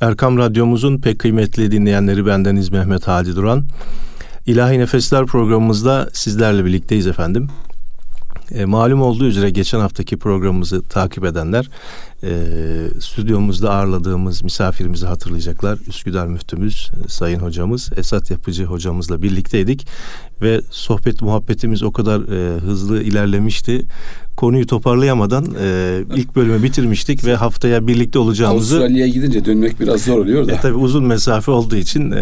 Erkam Radyomuzun pek kıymetli dinleyenleri bendeniz Mehmet Hadi Duran. İlahi Nefesler programımızda sizlerle birlikteyiz efendim. E, malum olduğu üzere geçen haftaki programımızı takip edenler e, stüdyomuzda ağırladığımız misafirimizi hatırlayacaklar. Üsküdar müftümüz, e, sayın hocamız, Esat Yapıcı hocamızla birlikteydik ve sohbet muhabbetimiz o kadar e, hızlı ilerlemişti konuyu toparlayamadan e, ilk bölümü bitirmiştik ve haftaya birlikte olacağımızı... Avustralya'ya gidince dönmek biraz zor oluyor da. E, tabii uzun mesafe olduğu için e,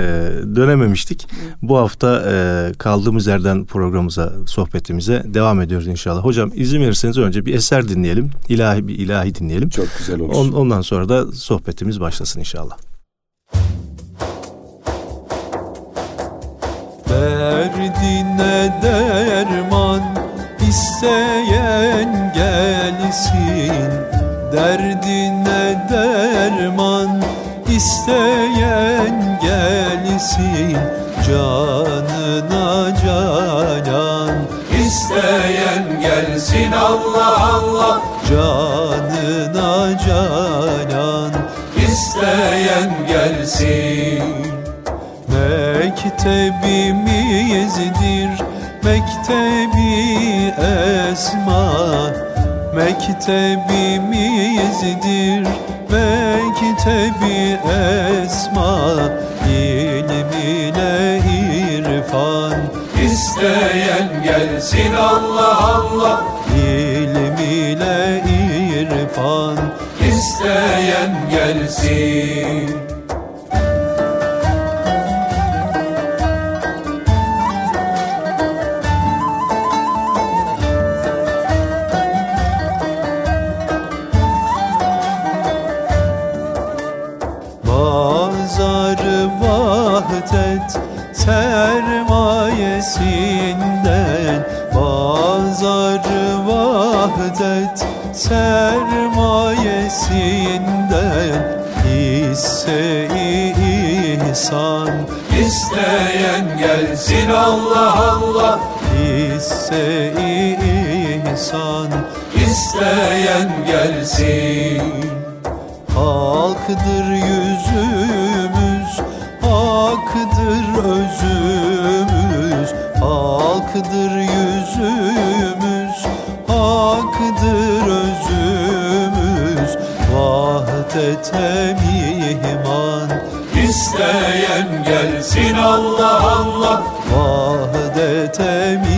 dönememiştik. Bu hafta e, kaldığımız yerden programımıza, sohbetimize devam ediyoruz inşallah. Hocam izin verirseniz önce bir eser dinleyelim. İlahi bir ilahi dinleyelim. Çok güzel olur. On, ondan sonra da sohbetimiz başlasın inşallah. Derdine derman isteyen gelsin Derdine derman isteyen gelsin. Canına canan isteyen gelsin. Allah Allah. Canına canan isteyen gelsin. Mektebimizdir mektebi esma Mektebimizdir mektebi esma İlim ile irfan. İsteyen gelsin Allah Allah. İlim ile irfan. İsteyen gelsin Hisse ihsan İsteyen gelsin. Halkdır yüzümüz Hakkıdır özümüz. Hakkıdır yüzümüz Hakkıdır özümüz. Vahdete mihman. İsteyen gelsin Allah Allah. Vahdete mihman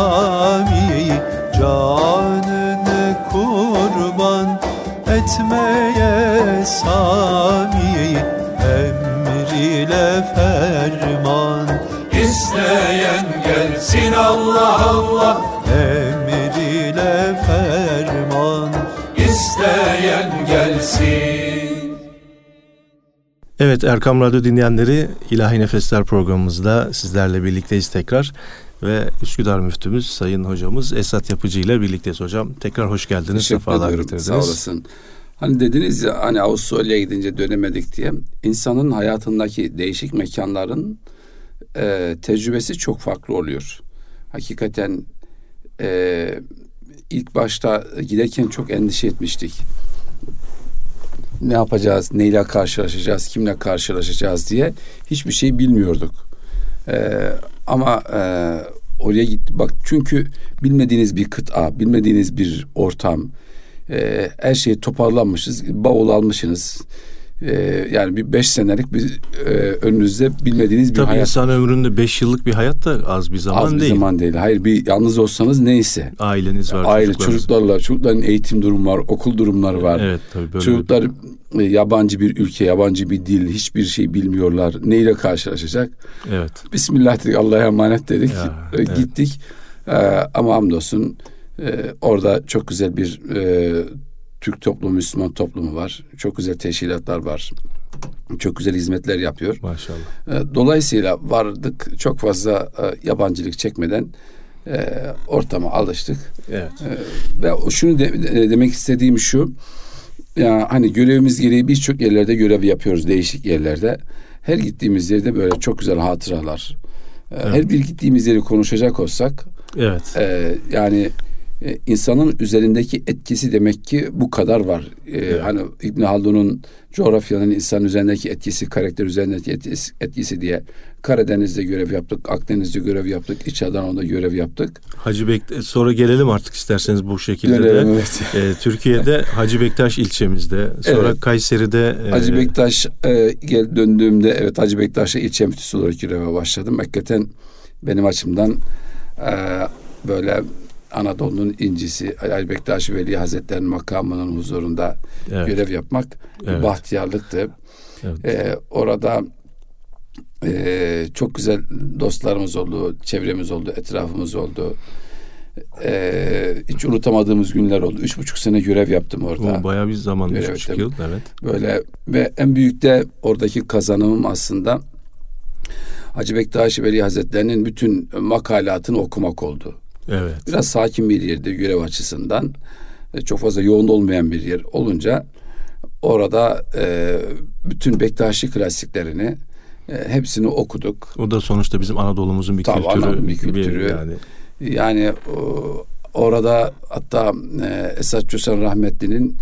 ferman İsteyen gelsin Allah Allah Emriyle ferman İsteyen gelsin Evet Erkam Radyo dinleyenleri İlahi Nefesler programımızda sizlerle birlikteyiz tekrar ve Üsküdar müftümüz Sayın Hocamız Esat Yapıcı ile birlikteyiz hocam. Tekrar hoş geldiniz. Teşekkür ediyorum. Getirdiniz. Sağ olasın. Hani dediniz ya hani Avustralya'ya gidince dönemedik diye insanın hayatındaki değişik mekanların e, tecrübesi çok farklı oluyor. Hakikaten e, ilk başta giderken çok endişe etmiştik. Ne yapacağız, neyle karşılaşacağız, kimle karşılaşacağız diye hiçbir şey bilmiyorduk. E, ama e, oraya gitti bak çünkü bilmediğiniz bir kıta, bilmediğiniz bir ortam, e, her şeyi toparlanmışız, bavul almışsınız. Ee, yani bir beş senelik bir e, önünüzde bilmediğiniz bir Tabii hayat. insan ömründe beş yıllık bir hayat da az bir zaman az değil. Az bir zaman değil. Hayır bir yalnız olsanız neyse. Aileniz var. Aile çocuklarla, çocukların eğitim durumu var, okul durumları var. Evet tabii böyle. Çocuklar e, yabancı bir ülke, yabancı bir dil, hiçbir şey bilmiyorlar. Neyle karşılaşacak? Evet. Bismillah dedik, Allah'a emanet dedik. Ya, e, evet. Gittik. Ee, ama hamdolsun e, orada çok güzel bir e, Türk toplumu, Müslüman toplumu var. Çok güzel teşkilatlar var. Çok güzel hizmetler yapıyor. Maşallah. E, Dolayısıyla vardık çok fazla e, yabancılık çekmeden e, ortama alıştık. Evet. Ve o- şunu de- de- demek istediğim şu. Ya hani görevimiz gereği birçok yerlerde görev yapıyoruz değişik yerlerde. Her gittiğimiz yerde böyle çok güzel hatıralar. E, Her bir gittiğimiz yeri konuşacak olsak Evet. e, yani e, insanın üzerindeki etkisi demek ki bu kadar var. E, Hani İbn Haldun'un coğrafyanın insan üzerindeki etkisi, karakter üzerindeki etkisi, etkisi diye Karadeniz'de görev yaptık, Akdeniz'de görev yaptık, İç Adana'da görev yaptık. Hacı Bek sonra gelelim artık isterseniz bu şekilde Görelim, de. evet. Ee, Türkiye'de Hacı Bektaş ilçemizde, sonra Evet. Kayseri'de e, Hacı Bektaş e, gel döndüğümde evet Hacı Bektaş'a ilçe müftüsü olarak göreve başladım. Hakikaten benim açımdan e, böyle Anadolu'nun incisi Hacı Bektaş Veli Hazretleri'nin makamının huzurunda Evet. görev yapmak Evet. bahtiyarlıktı. Evet. E, orada e, çok güzel dostlarımız oldu, çevremiz oldu, etrafımız oldu. E, hiç unutamadığımız günler oldu. Üç buçuk sene görev yaptım orada. o bayağı bir zaman, üç Evet, buçuk yıl. Evet. Böyle ve en büyük de oradaki kazanımım aslında Hacı Bektaş Veli Hazretleri'nin bütün makalatını okumak oldu. Evet. Biraz sakin bir yerde görev açısından e, çok fazla yoğun olmayan bir yer olunca orada e, bütün Bektaşi klasiklerini e, hepsini okuduk. O da sonuçta bizim Anadolu'muzun bir Tabii, kültürü. Anadolu bir kültürü. yani. Yani o, orada hatta e, Esat Çosan Rahmetli'nin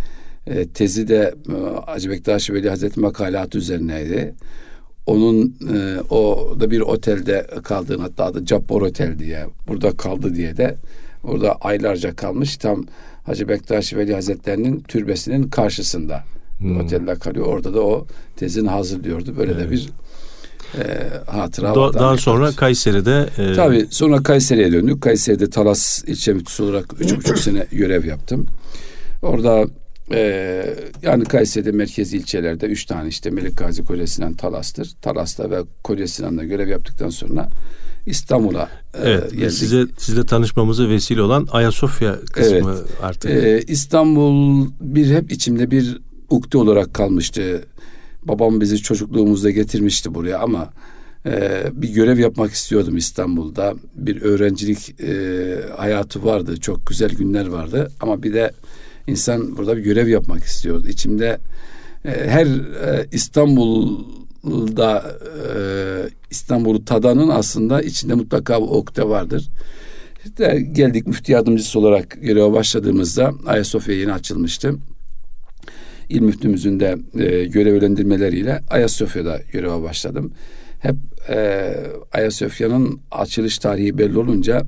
e, tezi de e, Hacı Bektaş Veli Hazretleri makalatı üzerineydi. Onun e, o da bir otelde kaldığını hatta adı Cappor Otel diye burada kaldı diye de orada aylarca kalmış tam Hacı Bektaş Veli Hazretleri'nin türbesinin karşısında Hmm. otelde kalıyor. Orada da o tezini hazırlıyordu. Böyle de bir e, hatıra Da- daha sonra Kayseri'de e, Tabii sonra Kayseri'ye döndük. Kayseri'de Talas ilçe müftüsü olarak üç buçuk sene görev yaptım. Orada e, yani Kayseri'de merkezi ilçelerde üç tane işte Melik Gazi Koca Sinan Talas'tır. Talas'ta ve Sinan'da görev yaptıktan sonra İstanbul'a e, Evet, geldik. size sizle tanışmamıza vesile olan Ayasofya kısmı Evet. artık. Ee, İstanbul bir hep içimde bir ukde olarak kalmıştı. Babam bizi çocukluğumuzda getirmişti buraya ama e, bir görev yapmak istiyordum İstanbul'da. Bir öğrencilik e, hayatı vardı. Çok güzel günler vardı. Ama bir de insan burada bir görev yapmak istiyordu. İçimde e, her e, İstanbul'da e, İstanbul'u tadanın aslında içinde mutlaka bu ukde vardır. İşte geldik müftü yardımcısı olarak göreve başladığımızda Ayasofya yeni açılmıştı. İl müftümüzün de e, görevlendirmeleriyle Ayasofya'da göreve başladım. Hep e, Ayasofya'nın açılış tarihi belli olunca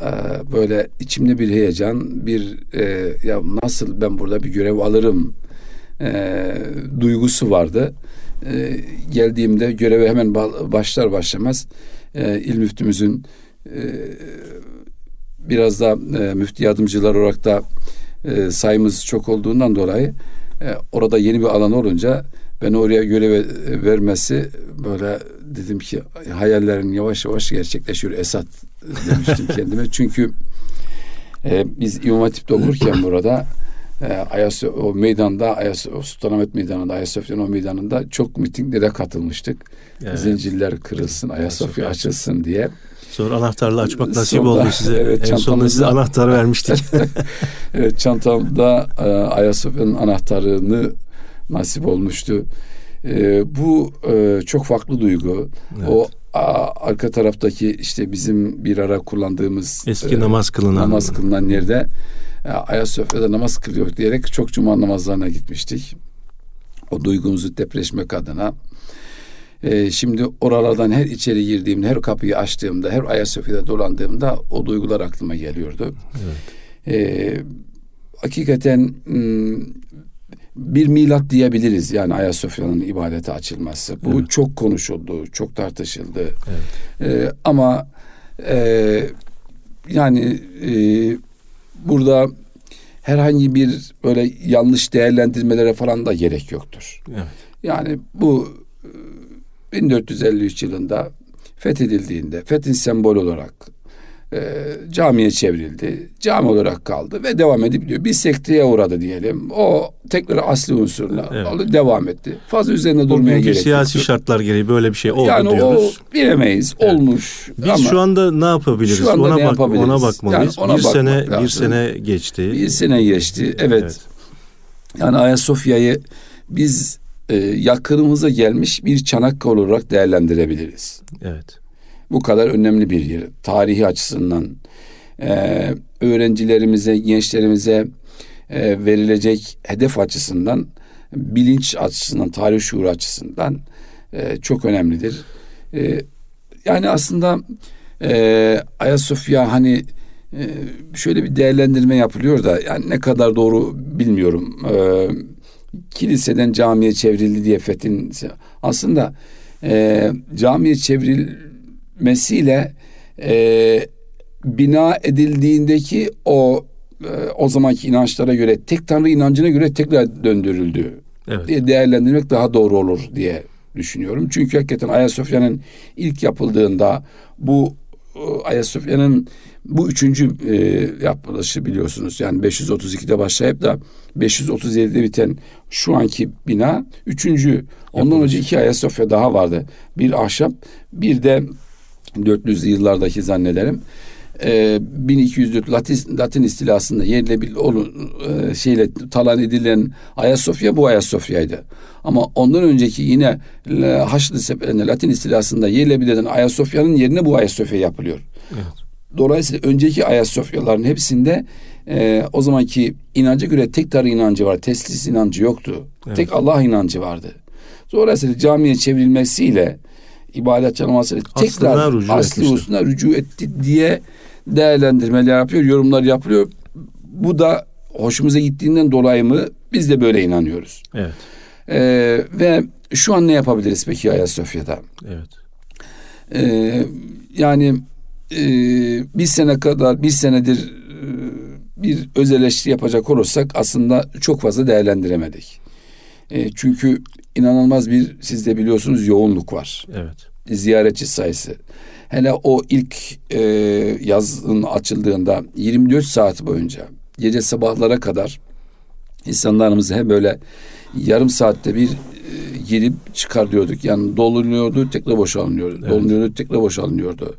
e, böyle içimde bir heyecan, bir e, ya nasıl ben burada bir görev alırım e, duygusu vardı. E, geldiğimde göreve hemen ba- başlar başlamaz e, il müftümüzün e, biraz da e, müftü yardımcılar olarak da e, sayımız çok olduğundan dolayı e, orada yeni bir alan olunca beni oraya göreve vermesi böyle dedim ki hayallerin yavaş yavaş gerçekleşiyor Esat demiştim kendime. Çünkü e, biz İmam Hatip'te okurken burada e, Ayas o meydanda Ayas o Sultanahmet Meydanı'nda Ayasofya'nın o meydanında çok mitinglere katılmıştık. Evet. Zincirler kırılsın, Ayasofya açılsın diye. Sonra anahtarla açmak nasip Sonra- oldu size. Evet, en sonunda size çantamızda- anahtar vermiştik. Evet, çantamda e, Ayasofya'nın anahtarını nasip olmuştu. E, bu e, çok farklı duygu. O arka taraftaki işte bizim bir ara kullandığımız Eski e, namaz kılınan. namaz kılınan yerde e, Ayasofya'da namaz kılıyor diyerek çok cuma namazlarına gitmiştik. O duygumuzu depreşmek adına. E, şimdi oralardan her içeri girdiğimde, her kapıyı açtığımda, her Ayasofya'da dolandığımda o duygular aklıma geliyordu. E, hakikaten m, bir milat diyebiliriz yani Ayasofya'nın ibadete açılması. Bu Evet. çok konuşuldu, çok tartışıldı. Evet. E, ama e, yani e, burada herhangi bir böyle yanlış değerlendirmelere falan da gerek yoktur. Evet. Yani bu e, 1453 yılında fethedildiğinde fethin sembol olarak e, camiye çevrildi. Cami olarak kaldı ve devam edip diyor. Bir sekteye uğradı diyelim. O tekrar asli unsurla Evet. aldı, devam etti. Fazla üzerine durmaya Bugünkü gerek siyasi yok. şartlar gereği böyle bir şey oldu yani diyoruz. o bilemeyiz. Olmuş. Biz ama şu anda ne yapabiliriz? Şu anda ona ne bak yapabiliriz? ona bakmalıyız. Yani ona bir sene bir lazım. sene geçti. bir sene geçti. Evet. Evet. Yani Ayasofya'yı biz e, yakınımıza gelmiş bir Çanakkale olarak değerlendirebiliriz. Evet. Bu kadar önemli bir yer. Tarihi açısından e, öğrencilerimize, gençlerimize e, verilecek hedef açısından, bilinç açısından, tarih şuuru açısından e, çok önemlidir. E, yani aslında e, Ayasofya hani e, şöyle bir değerlendirme yapılıyor da yani ne kadar doğru bilmiyorum. E, kiliseden camiye çevrildi diye fethin aslında e, camiye çevrilmesiyle e, bina edildiğindeki o e, o zamanki inançlara göre tek tanrı inancına göre tekrar döndürüldü Evet. diye değerlendirmek daha doğru olur diye düşünüyorum. Çünkü hakikaten Ayasofya'nın ilk yapıldığında bu e, Ayasofya'nın bu üçüncü e, yapılışı biliyorsunuz. Yani 532'de başlayıp da 537'de biten şu anki bina üçüncü. Ondan önce iki Ayasofya daha vardı. Bir ahşap bir de 400'lü yıllardaki zannederim. E, 1204 Latin, Latin istilasında yerle bir olun, e, şeyle talan edilen Ayasofya bu Ayasofya'ydı. Ama ondan önceki yine e, Haçlı seferinde Latin istilasında edilen Ayasofya'nın yerine bu Ayasofya yapılıyor. Evet. Dolayısıyla önceki Ayasofyaların hepsinde e, o zamanki inanca göre tek tanrı inancı var. Teslis inancı yoktu. Evet. Tek Allah inancı vardı. Dolayısıyla camiye çevrilmesiyle ibadet çalmasıyla Aslına tekrar rücu asli etmiştir. usulüne rücu etti diye değerlendirmeler yapıyor, yorumlar yapılıyor. Bu da hoşumuza gittiğinden dolayı mı biz de böyle inanıyoruz. Evet. E, ve şu an ne yapabiliriz peki Ayasofya'da? Evet. Ee, yani e, bir sene kadar bir senedir e, bir öz eleştiri yapacak olursak aslında çok fazla değerlendiremedik. E, çünkü inanılmaz bir siz de biliyorsunuz yoğunluk var. Evet. Ziyaretçi sayısı. Hele o ilk e, yazın açıldığında 24 saat boyunca gece sabahlara kadar insanlarımız hem böyle yarım saatte bir e, girip çıkarıyorduk. Yani dolunuyordu tekrar boşalınıyordu. Evet. Dolunuyordu tekrar boşalınıyordu.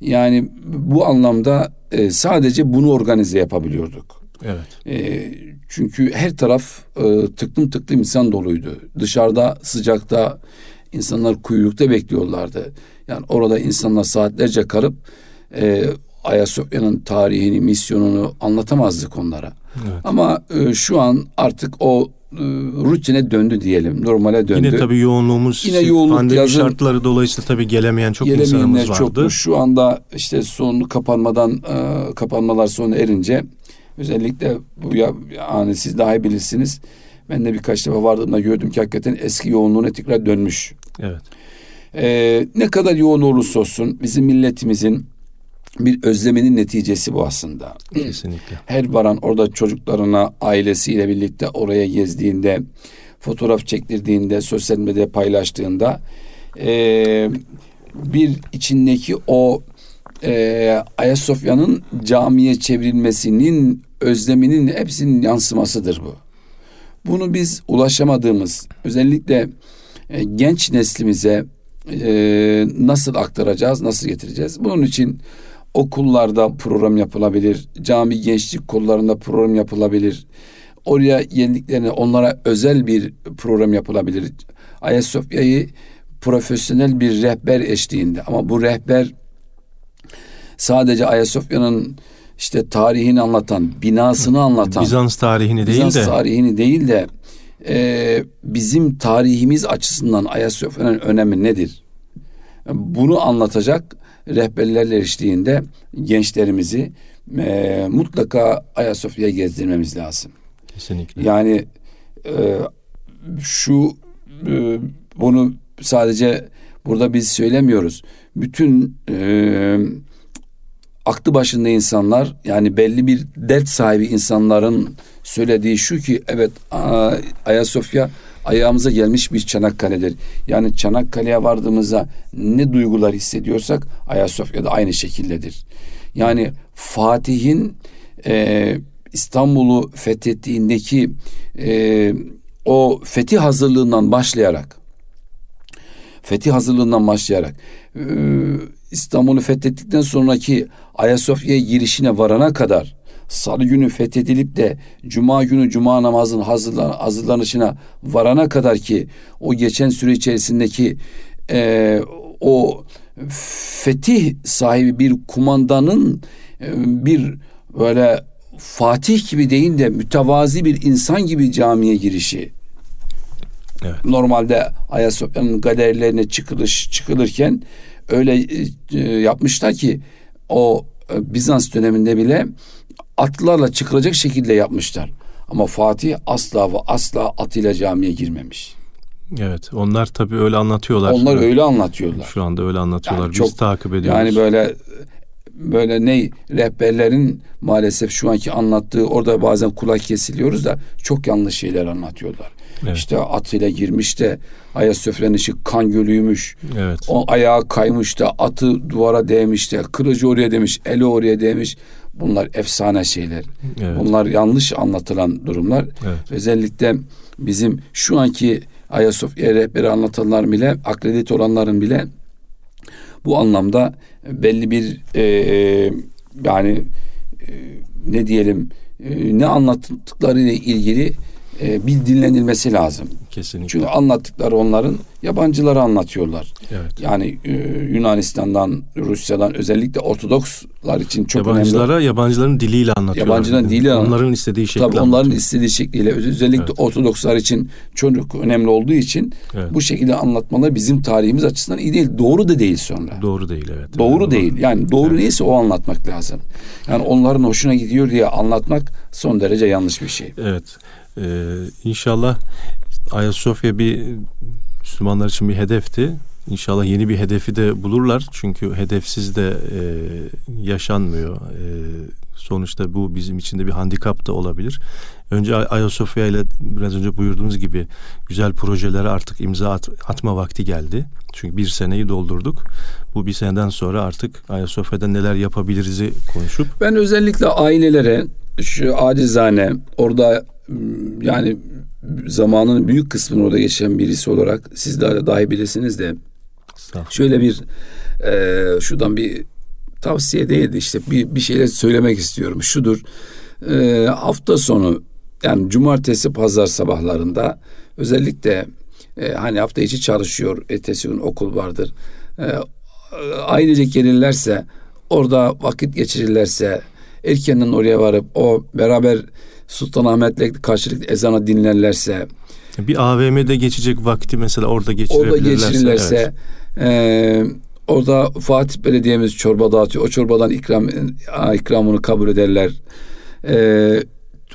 Yani bu anlamda e, sadece bunu organize yapabiliyorduk. Evet. E, çünkü her taraf e, tıklım tıklım insan doluydu. Dışarıda sıcakta insanlar kuyrukta bekliyorlardı. Yani orada insanlar saatlerce kalıp e, Ayasofya'nın tarihini, misyonunu anlatamazdık onlara. Evet. Ama e, şu an artık o e, rutine döndü diyelim, normale döndü. Yine tabii yoğunluğumuz Yine yoğunluk pandemi yazın- şartları dolayısıyla tabii gelemeyen çok insanımız vardı. çokmuş. Şu anda işte son kapanmadan e, kapanmalar sona erince özellikle bu ya, yani siz daha iyi bilirsiniz. Ben de birkaç defa vardığımda gördüm ki hakikaten eski yoğunluğuna tekrar dönmüş. Evet. E, ne kadar yoğun olursa olsun bizim milletimizin bir özleminin neticesi bu aslında. Kesinlikle. Her varan orada çocuklarına ailesiyle birlikte oraya gezdiğinde, fotoğraf çektirdiğinde, sosyal medyada paylaştığında eee, bir içindeki o eee Ayasofya'nın camiye çevrilmesinin özleminin hepsinin yansımasıdır bu. Bunu biz ulaşamadığımız özellikle e, genç neslimize e, nasıl aktaracağız, nasıl getireceğiz? Bunun için okullarda program yapılabilir, cami gençlik kollarında program yapılabilir. Oraya geldiklerine onlara özel bir program yapılabilir. Ayasofya'yı profesyonel bir rehber eşliğinde ama bu rehber sadece Ayasofya'nın işte tarihini anlatan, binasını anlatan, Bizans tarihini değil Bizans de tarihini değil de e, bizim tarihimiz açısından Ayasofya'nın önemi nedir? Bunu anlatacak rehberlerle eşliğinde gençlerimizi e, mutlaka Ayasofya'ya gezdirmemiz lazım. kesinlikle. Yani e, şu e, bunu sadece burada biz söylemiyoruz. Bütün e, aklı başında insanlar yani belli bir dert sahibi insanların söylediği şu ki evet Ayasofya ayağımıza gelmiş bir Çanakkale'dir. Yani Çanakkale'ye vardığımızda ne duygular hissediyorsak Ayasofya'da aynı şekildedir. Yani Fatih'in e, İstanbul'u fethettiğindeki e, o fetih hazırlığından başlayarak fetih hazırlığından başlayarak e, İstanbul'u fethettikten sonraki Ayasofya'ya girişine varana kadar Salı günü fethedilip de Cuma günü Cuma namazının hazırlan, hazırlanışına varana kadar ki o geçen süre içerisindeki e, o fetih sahibi bir kumandanın e, bir böyle Fatih gibi değil de mütevazi bir insan gibi camiye girişi. Evet. Normalde Ayasofya'nın galerilerine çıkılış çıkılırken öyle e, yapmışlar ki o e, Bizans döneminde bile atlarla çıkılacak şekilde yapmışlar. Ama Fatih asla ve asla atıyla camiye girmemiş. Evet. Onlar tabii öyle anlatıyorlar. Onlar öyle anlatıyorlar. Şu anda öyle anlatıyorlar. Yani Biz çok- takip ediyoruz. Yani böyle böyle ne rehberlerin maalesef şu anki anlattığı orada bazen kulak kesiliyoruz da çok yanlış şeyler anlatıyorlar. Evet. İşte atıyla girmiş de Ayasofya'nın ışık kan gölüymüş. Evet. O ayağı kaymış da atı duvara değmiş de kılıcı oraya demiş, eli oraya değmiş. Bunlar efsane şeyler. Evet. Bunlar yanlış anlatılan durumlar. Evet. Özellikle bizim şu anki Ayasofya rehberi anlatanlar bile, akredite olanların bile bu anlamda belli bir e, yani e, ne diyelim e, ne anlattıklarıyla ilgili e, bir dinlenilmesi lazım. Kesinlikle. Çünkü anlattıkları onların yabancılara anlatıyorlar. evet. Yani e, Yunanistan'dan, Rusya'dan özellikle Ortodokslar için çok önemli. Yabancılara yabancıların diliyle anlatıyorlar. Yabancıların diliyle anlat- Onların istediği şekilde Tabii onların istediği şekliyle özellikle Evet. Ortodokslar için çok önemli olduğu için Evet. bu şekilde anlatmalar bizim tarihimiz açısından iyi değil. Doğru da değil sonra. Doğru değil evet. Doğru Evet. değil. Yani doğru neyse o anlatmak lazım. Yani onların hoşuna gidiyor diye anlatmak son derece yanlış bir şey. Evet. Ee, inşallah Ayasofya bir Müslümanlar için bir hedefti. İnşallah yeni bir hedefi de bulurlar. Çünkü hedefsiz de e, yaşanmıyor. E, sonuçta bu bizim için de bir handikap da olabilir. Önce Ay- Ayasofya ile biraz önce buyurduğunuz gibi güzel projelere artık imza at- atma vakti geldi. Çünkü bir seneyi doldurduk. Bu bir seneden sonra artık Ayasofya'da neler yapabiliriz'i konuşup Ben özellikle ailelere şu acizane orada yani zamanın büyük kısmını orada geçen birisi olarak siz de dahi bilirsiniz de şöyle bir e, şuradan bir tavsiye değildi işte bir, bir şeyler söylemek istiyorum. Şudur e, hafta sonu yani cumartesi pazar sabahlarında özellikle e, hani hafta içi çalışıyor ertesi gün okul vardır. E, ailecek gelirlerse orada vakit geçirirlerse erkenden oraya varıp o beraber Sultanahmet'le karşılıklı ezanı dinlerlerse bir AVM'de geçecek vakti mesela orada orada geçirebilirlerse. geçirirlerse evet. e, orada Fatih Belediye'miz çorba dağıtıyor. O çorbadan ikram ikramını kabul ederler. E,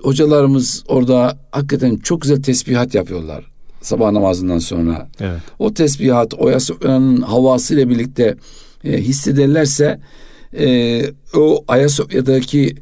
hocalarımız orada hakikaten çok güzel tesbihat yapıyorlar sabah namazından sonra. Evet. O tesbihat o Ayasofya'nın havasıyla birlikte e, hissederlerse e, o Ayasofya'daki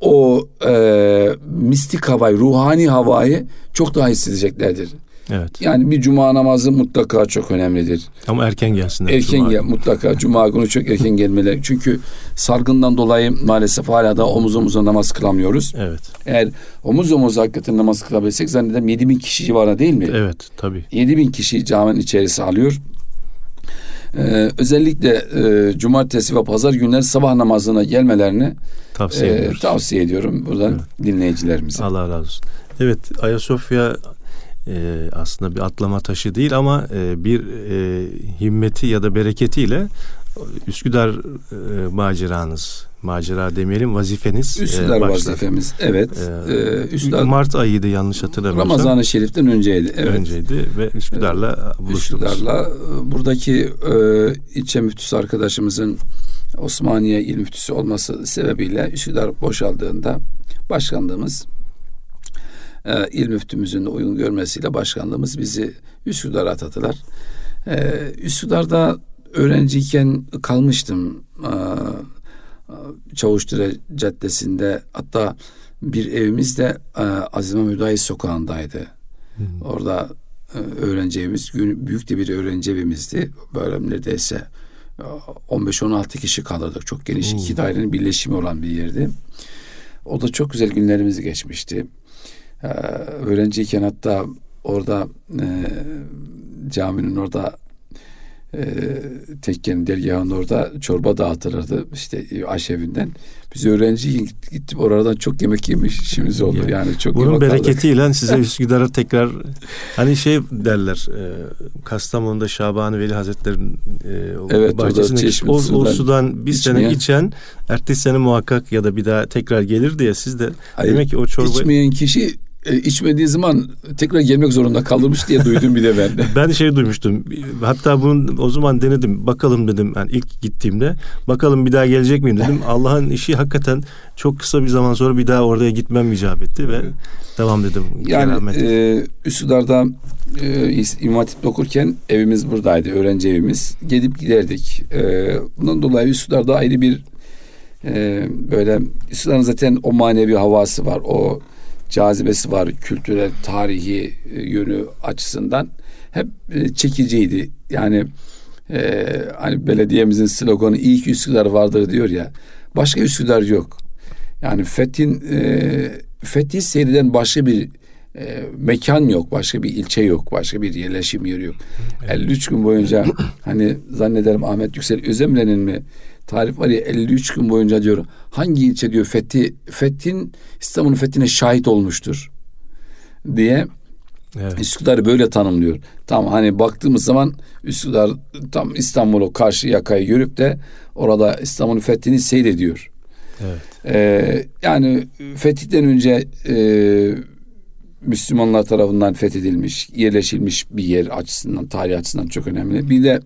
o e, mistik havayı, ruhani havayı çok daha hissedeceklerdir. Evet. Yani bir cuma namazı mutlaka çok önemlidir. Ama erken gelsinler. Erken Cuma gel mutlaka cuma günü çok erken gelmeleri. Çünkü salgından dolayı maalesef hala da omuz omuza namaz kılamıyoruz. Evet. Eğer omuz omuza hakikaten namaz kılabilsek zannederim 7 bin kişi civarında değil mi? Evet tabii. 7 bin kişi caminin içerisi alıyor. Ee, özellikle e, cumartesi ve pazar günleri sabah namazına gelmelerini Tavsiye e, tavsiye ediyorum buradan dinleyicilerimize. Allah razı olsun. Evet Ayasofya e, aslında bir atlama taşı değil ama e, bir e, himmeti ya da bereketiyle Üsküdar e, maceranız, macera demeyelim vazifeniz e, Üsküdar başladı. vazifemiz. Evet. E, Ee, Üsküdar Mart ayıydı yanlış hatırlamıyorsam. Ramazan-ı Şerif'ten önceydi. Evet. önceydi ve Üsküdar'la buluştunuz. Üsküdar'la e, buradaki e, ilçe müftüsü arkadaşımızın Osmaniye il müftüsü olması sebebiyle Üsküdar boşaldığında başkanlığımız e, il müftümüzün uygun görmesiyle başkanlığımız bizi Üsküdar'a atadılar. E, Üsküdar'da öğrenciyken kalmıştım. E, Çavuşdere Caddesi'nde hatta bir evimiz de e, Mahmud Dayı sokağındaydı. Orada e, öğrenci evimiz büyük de bir öğrenci evimizdi. Böyle neredeyse 15-16 kişi kalırdık. Çok geniş iki dairenin birleşimi olan bir yerdi. O da çok güzel günlerimizi geçmişti. Ee, öğrenciyken hatta orada e, caminin orada e, tekkenin dergahının orada çorba dağıtılırdı işte e, aşevinden. Biz öğrenci gittik oradan çok yemek yemişimiz oldu yani çok Bunun yemek aldık. bereketiyle size Üsküdar'a tekrar hani şey derler e, Kastamonu'da Şabani Veli Hazretleri'nin e, o Evet, bahçesindeki çeşme o, o sudan bir sene içmeyen- içen ertesi sene muhakkak ya da bir daha tekrar gelir diye siz de Hayır, demek ki o çorba İçmeyen kişi içmediği zaman tekrar gelmek zorunda kalırmış diye duydum bir de ben de. Ben şey duymuştum. Hatta bunu o zaman denedim. Bakalım dedim yani ilk gittiğimde. Bakalım bir daha gelecek miyim dedim. Allah'ın işi hakikaten çok kısa bir zaman sonra bir daha oraya gitmem icap etti ve devam dedim. Yani e, Üsküdar'da e, İmam Hatip'te okurken evimiz buradaydı. Öğrenci evimiz. Gidip giderdik. E, bundan dolayı Üsküdar'da ayrı bir e, böyle Üsküdar'ın zaten o manevi havası var. O cazibesi var. Kültürel, tarihi e, yönü açısından hep e, çekiciydi. Yani e, hani belediyemizin sloganı iyi ki Üsküdar vardır diyor ya. Başka Üsküdar yok. Yani Fethin e, Fethi seyreden başka bir e, mekan yok, başka bir ilçe yok, başka bir yerleşim yeri yok. 53 gün boyunca hani zannederim Ahmet Yüksel Özemre'nin mi tarif var ya 53 gün boyunca diyor hangi ilçe diyor Fethi Fethin İstanbul'un fethine şahit olmuştur diye evet. Üsküdar'ı böyle tanımlıyor. Tam hani baktığımız zaman Üsküdar tam İstanbul'u karşı yakayı görüp de orada İstanbul'un fethini seyrediyor. Evet. Ee, yani fetihten önce e, Müslümanlar tarafından fethedilmiş, yerleşilmiş bir yer açısından, tarih açısından çok önemli. Bir de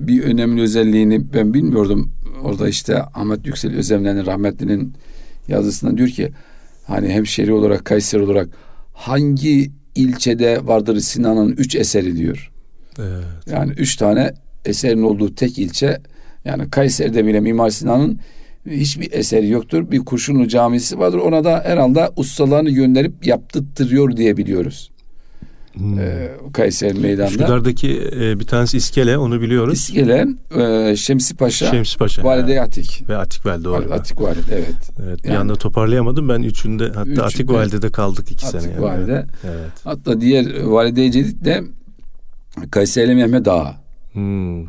bir önemli özelliğini ben bilmiyordum. Orada işte Ahmet Yüksel Özemlen'in rahmetlinin yazısında diyor ki hani hemşeri olarak Kayseri olarak hangi ilçede vardır Sinan'ın üç eseri diyor. Evet. Yani üç tane eserin olduğu tek ilçe yani Kayseri'de bile Mimar Sinan'ın hiçbir eseri yoktur. Bir Kurşunlu camisi vardır. Ona da herhalde ustalarını gönderip yaptırtırıyor diye biliyoruz. Hmm. Ee, Kayseri meydanda. Üsküdar'daki e, bir tanesi İskele onu biliyoruz. İskele, e, Şemsi Paşa, Şemsi Paşa. Valide Atik. Ve Atik doğru. Atik Valide evet. Evet, bir Yani- anda toparlayamadım. Ben üçünde hatta Üçünde- Atik Valide'de kaldık iki Atik sene. yani. Valide. Evet. Hatta diğer Valide-i Cedid de Kayseri Mehmet Ağa Hmm,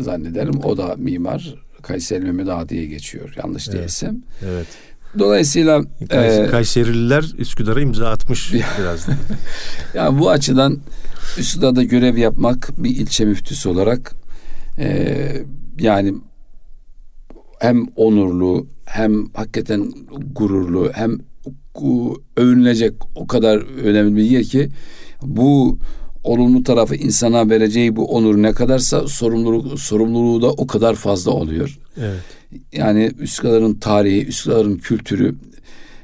zannederim. O da mimar. Kayseri Mehmet Ağa diye geçiyor yanlış değilsem. evet. Dolayısıyla Kays- e, Kayserililer Üsküdar'a imza atmış biraz. Yani bu açıdan Üsküdar'da görev yapmak bir ilçe müftüsü olarak e, yani hem onurlu hem hakikaten gururlu hem övünülecek o kadar önemli bir yer ki bu olumlu tarafı insana vereceği bu onur ne kadarsa sorumluluk sorumluluğu da o kadar fazla oluyor. Evet. Yani Üsküdar'ın tarihi, Üsküdar'ın kültürü.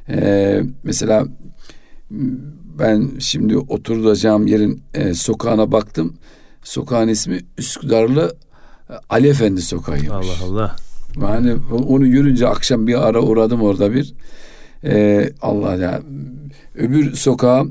Ee, mesela ben şimdi oturacağım yerin e, sokağına baktım. Sokağın ismi Üsküdarlı e, Ali Efendi Sokağı'ymış. Allah Allah. Yani onu görünce akşam bir ara uğradım orada bir. Ee, Allah ya. Öbür sokağa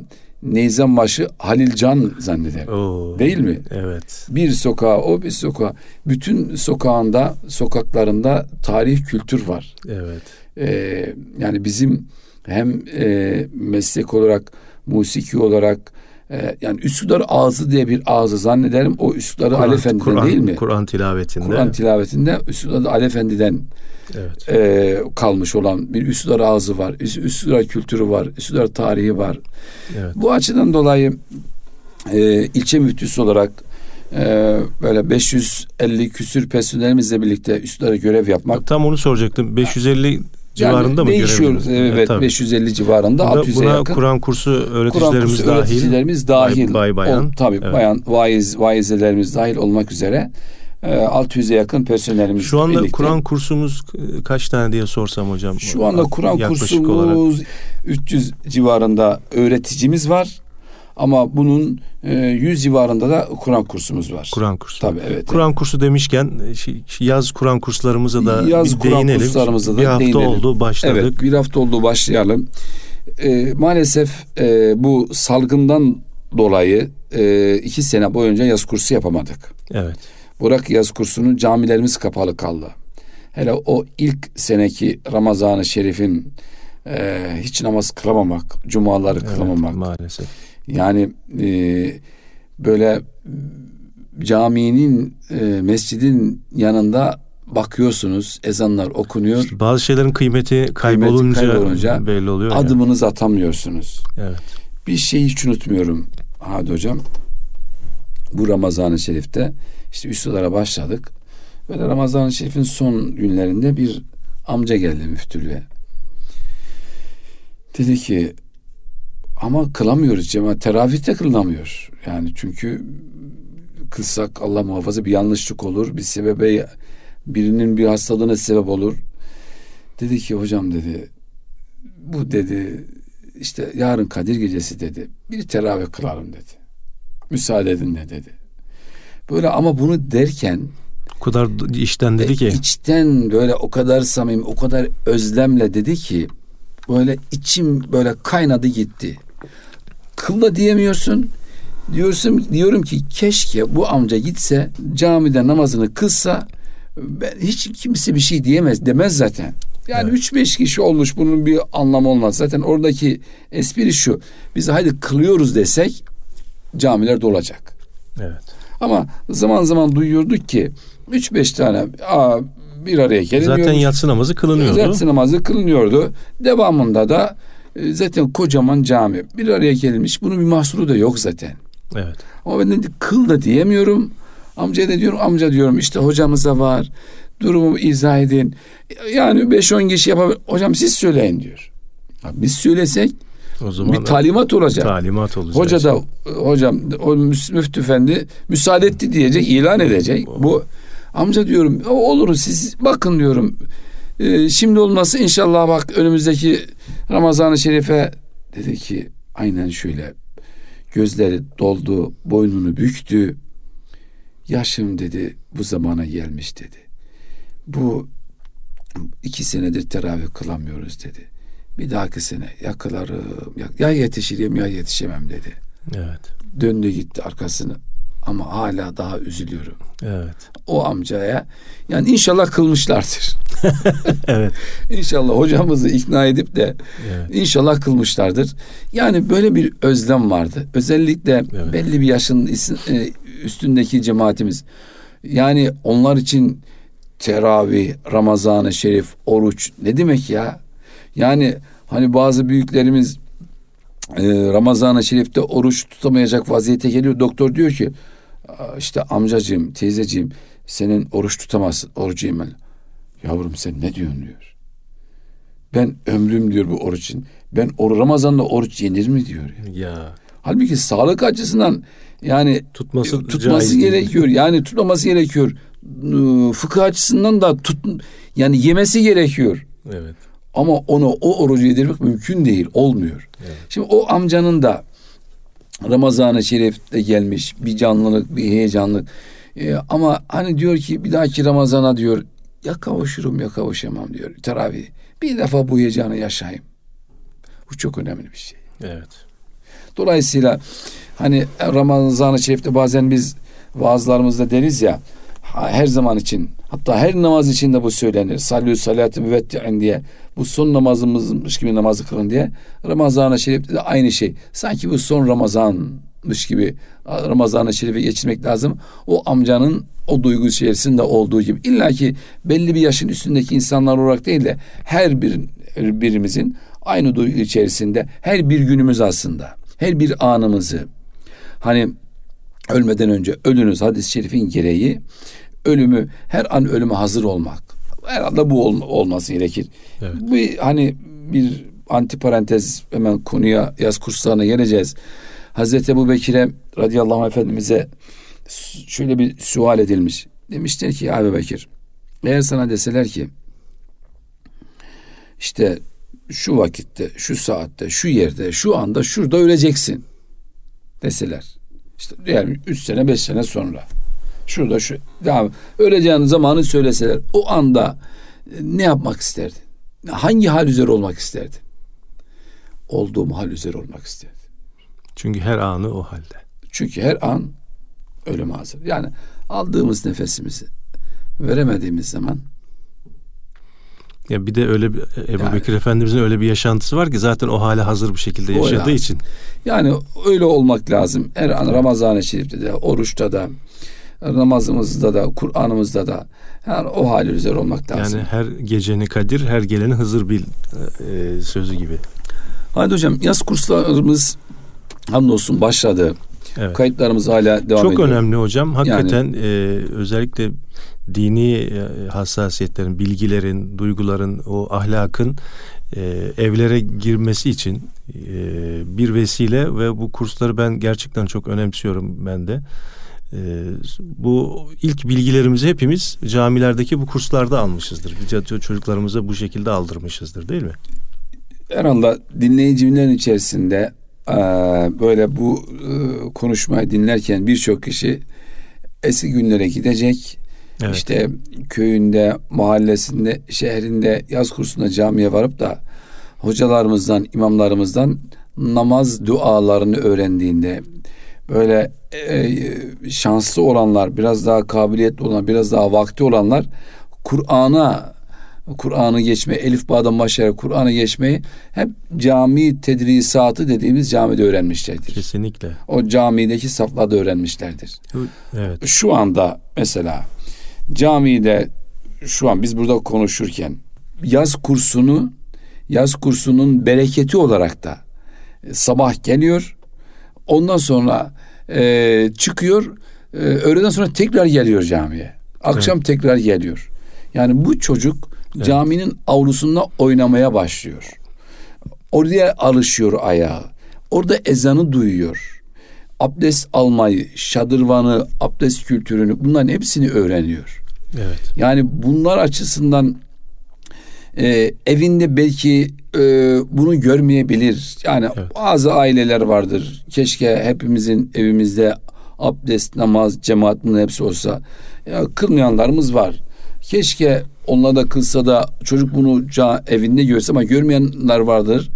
Neyzanbaşı Halil Can zanneder. Oo. Değil mi? Evet. Bir sokağa o bir sokağa. Bütün sokağında, sokaklarında tarih kültür var. Evet. Ee, yani bizim hem e, meslek olarak, musiki olarak e, yani Üsküdar ağzı diye bir ağzı zannederim. O Üsküdar'ı Ali Efendi'den Kur'an- değil mi? Kur'an tilavetinde. Kur'an tilavetinde Üsküdar'da Ali Efendi'den evet. e, kalmış olan bir Üsküdar ağzı var. Üs- Üsküdar kültürü var. Üsküdar tarihi var. Evet. Bu açıdan dolayı e, ilçe müftüsü olarak e, böyle 550 küsür personelimizle birlikte Üsküdar'a görev yapmak Tam onu soracaktım. 550 civarında mı değişiyor. göreviniz? Evet, tabii. 550 civarında Buna, 600'e buna yakın. Kur'an kursu Kur'an öğreticilerimiz kursu dahil. öğreticilerimiz dahil. Bay, bayan. Ol- tabii Evet. bayan vaiz vaizelerimiz dahil olmak üzere e, 600'e yakın personelimiz Şu anda. Kur'an kursumuz kaç tane diye sorsam hocam. Şu anda Kur'an Yaklaşık olarak. kursumuz 300 civarında öğreticimiz var. Ama bunun e, 100 civarında da Kur'an kursumuz var. Kur'an kursu. Tabii evet. Kur'an kursu demişken e, yaz Kur'an kurslarımıza da Yaz bir Kur'an değinelim. kurslarımıza da bir hafta değinelim. oldu başladık. Evet bir hafta oldu başlayalım. E, maalesef e, bu salgından dolayı e, iki sene boyunca yaz kursu yapamadık. Evet. Burak yaz kursunun camilerimiz kapalı kaldı. Hele o ilk seneki Ramazan-ı Şerif'in e, hiç namaz kılamamak, cumaları Evet, kılamamak. maalesef. Yani e, böyle caminin, e, mescidin yanında bakıyorsunuz, ezanlar okunuyor. İşte bazı şeylerin kıymeti kaybolunca, kaybolunca belli oluyor. ya. Adımınızı atamıyorsunuz. Evet. Bir şeyi hiç unutmuyorum Hadi Hocam. Bu Ramazan-ı Şerif'te işte üstadlara başladık. Böyle Ramazan-ı Şerif'in son günlerinde bir amca geldi müftülüğe. Dedi ki ama kılamıyoruz cemaat. Teravih de kılınamıyor. Yani çünkü kılsak Allah muhafaza bir yanlışlık olur. Bir sebebe birinin bir hastalığına sebep olur. Dedi ki hocam dedi bu dedi işte yarın Kadir gecesi dedi. Bir teravih kılalım dedi. Müsaade edin de dedi. Böyle ama bunu derken O kadar işten dedi e, ki içten böyle o kadar samimi, o kadar özlemle dedi ki böyle içim böyle kaynadı gitti. Kılda diyemiyorsun. Diyorsun diyorum ki keşke bu amca gitse camide namazını kılsa ben, hiç kimse bir şey diyemez demez zaten. Yani Evet. üç beş kişi olmuş bunun bir anlamı olmaz. Zaten oradaki espri şu. Biz haydi kılıyoruz desek camiler dolacak. evet. Ama zaman zaman duyuyorduk ki 3-5 tane aa, bir araya geliniyor. Zaten yatsı namazı kılınıyordu. Yatsı namazı kılınıyordu. Devamında da e, zaten kocaman cami bir araya gelmiş. Bunun bir mahsuru da yok zaten. Evet. Ama ben de kıl da diyemiyorum. Amcaya da diyorum amca diyorum işte hocamıza var. Durumu izah edin. Yani 5-10 kişi yapabilir. Hocam siz söyleyin diyor. Ya Biz söylesek O zaman bir talimat olacak. talimat olacak. Hoca da hocam o müftü efendi müsaade etti diyecek, ilan edecek. Bu amca diyorum "O olur siz bakın diyorum. Ee, şimdi olmazsa inşallah bak önümüzdeki Ramazan-ı Şerif'e dedi ki aynen şöyle gözleri doldu, boynunu büktü. Yaşım dedi bu zamana gelmiş dedi. Bu iki senedir teravih kılamıyoruz dedi. Bir dahaki sene ya kılarım ya, ya yetişirim ya yetişemem dedi. Evet. Döndü gitti arkasını ama hala daha üzülüyorum. Evet. O amcaya yani inşallah kılmışlardır. Evet. İnşallah hocamızı ikna edip de Evet. inşallah kılmışlardır. Yani böyle bir özlem vardı. Özellikle Evet. belli bir yaşın e, üstündeki cemaatimiz. Yani onlar için teravih, Ramazan-ı Şerif, oruç ne demek ya? Yani hani bazı büyüklerimiz e, Ramazan-ı Şerif'te oruç tutamayacak vaziyete geliyor. Doktor diyor ki "Aa, işte amcacığım, teyzeciğim senin oruç tutamazsın. Orucu yemeli. Yavrum sen ne diyorsun diyor. Ben ömrüm diyor bu oruç için. Ben o Ramazan'da oruç yenir mi diyor. ya. Ya. Halbuki sağlık açısından yani Tutması tutması caiz değil. gerekiyor. Yani tutmaması gerekiyor. Fıkıh açısından da tut yani yemesi gerekiyor. Evet. Ama onu o orucu yedirmek mümkün değil, olmuyor. Şimdi o amcanın da Ramazan-ı Şerif'te gelmiş bir canlılık, bir heyecanlık. Ee, ama hani diyor ki bir dahaki Ramazan'a diyor ya kavuşurum ya kavuşamam diyor. Teravih. Bir defa bu heyecanı yaşayayım. Bu çok önemli bir şey. Evet. Dolayısıyla hani Ramazan-ı Şerif'te bazen biz vaazlarımızda deriz ya her zaman için hatta her namaz için de bu söylenir. Salü salatü müvetti'in diye bu son namazımızmış gibi namazı kılın diye. Ramazan-ı Şerif'te de aynı şey. Sanki bu son Ramazanmış gibi Ramazan-ı Şerif'i geçirmek lazım. O amcanın o duygu içerisinde olduğu gibi. İlla ki belli bir yaşın üstündeki insanlar olarak değil de her bir, birimizin aynı duygu içerisinde her bir günümüz aslında. Her bir anımızı hani ölmeden önce ölünüz hadis-i şerifin gereği ölümü her an ölüme hazır olmak. Herhalde bu ol- olması gerekir. Evet. Bu hani bir antiparantez hemen konuya yaz kurslarına geleceğiz. Hazreti Ebu Bekir'e radıyallahu anh efendimize şöyle bir sual edilmiş. Demişler ki ya Ebu Bekir eğer sana deseler ki işte şu vakitte, şu saatte, şu yerde, şu anda, şurada öleceksin deseler. İşte diyelim 3 sene, 5 sene sonra. Şurada şu devam. Öleceğin zamanı söyleseler o anda e, ne yapmak isterdin? Hangi hal üzere olmak isterdin? Olduğum hal üzere olmak isterdim. Çünkü her anı o halde. Çünkü her an ölüme hazır. Yani aldığımız nefesimizi veremediğimiz zaman Ya bir de öyle bir Ebu Yani- Bekir Efendimizin öyle bir yaşantısı var ki zaten o hale hazır bir şekilde yaşadığı lazım. için. yani öyle olmak lazım. Her an Ramazan-ı Şerif'te de, oruçta da, namazımızda da, Kur'an'ımızda da yani o hali üzere olmak lazım. Yani her geceni Kadir, her geleni Hızır bil e, sözü gibi. Hadi hocam yaz kurslarımız hamdolsun başladı. Evet. Kayıtlarımız hala devam Çok ediyor. önemli hocam. Hakikaten e, özellikle dini e, hassasiyetlerin, bilgilerin, duyguların, o ahlakın e, evlere girmesi için e, bir vesile ve bu kursları ben gerçekten çok önemsiyorum ben de. E, bu ilk bilgilerimizi hepimiz camilerdeki bu kurslarda almışızdır. Biz çocuklarımıza bu şekilde aldırmışızdır değil mi? Herhalde dinleyicilerin içerisinde böyle bu eee, konuşmayı dinlerken birçok kişi eski günlere gidecek. Evet. İşte köyünde, mahallesinde, şehrinde, yaz kursunda camiye varıp da hocalarımızdan, imamlarımızdan namaz dualarını öğrendiğinde böyle e, şanslı olanlar, biraz daha kabiliyetli olan, biraz daha vakti olanlar Kur'an'a Kur'an'ı geçme, Elif Bağ'dan başlayarak Kur'an'ı geçmeyi hep cami tedrisatı dediğimiz camide öğrenmişlerdir. Kesinlikle. O camideki saflarda öğrenmişlerdir. Evet. Şu anda mesela camide şu an biz burada konuşurken yaz kursunu yaz kursunun bereketi olarak da e, sabah geliyor. Ondan sonra e, çıkıyor. E, öğleden sonra tekrar geliyor camiye. Akşam tekrar geliyor. Yani bu çocuk caminin avlusunda oynamaya başlıyor. Oraya alışıyor ayağı. Orada ezanı duyuyor. Abdest almayı, şadırvanı, abdest kültürünü bunların hepsini öğreniyor. Evet. Yani bunlar açısından e, evinde belki e, bunu görmeyebilir. Yani Evet. bazı aileler vardır. Keşke hepimizin evimizde abdest, namaz, cemaat bunların hepsi olsa. Ya, kılmayanlarımız var. Keşke onlar da kılsa da çocuk bunu ca- evinde görse ama görmeyenler vardır.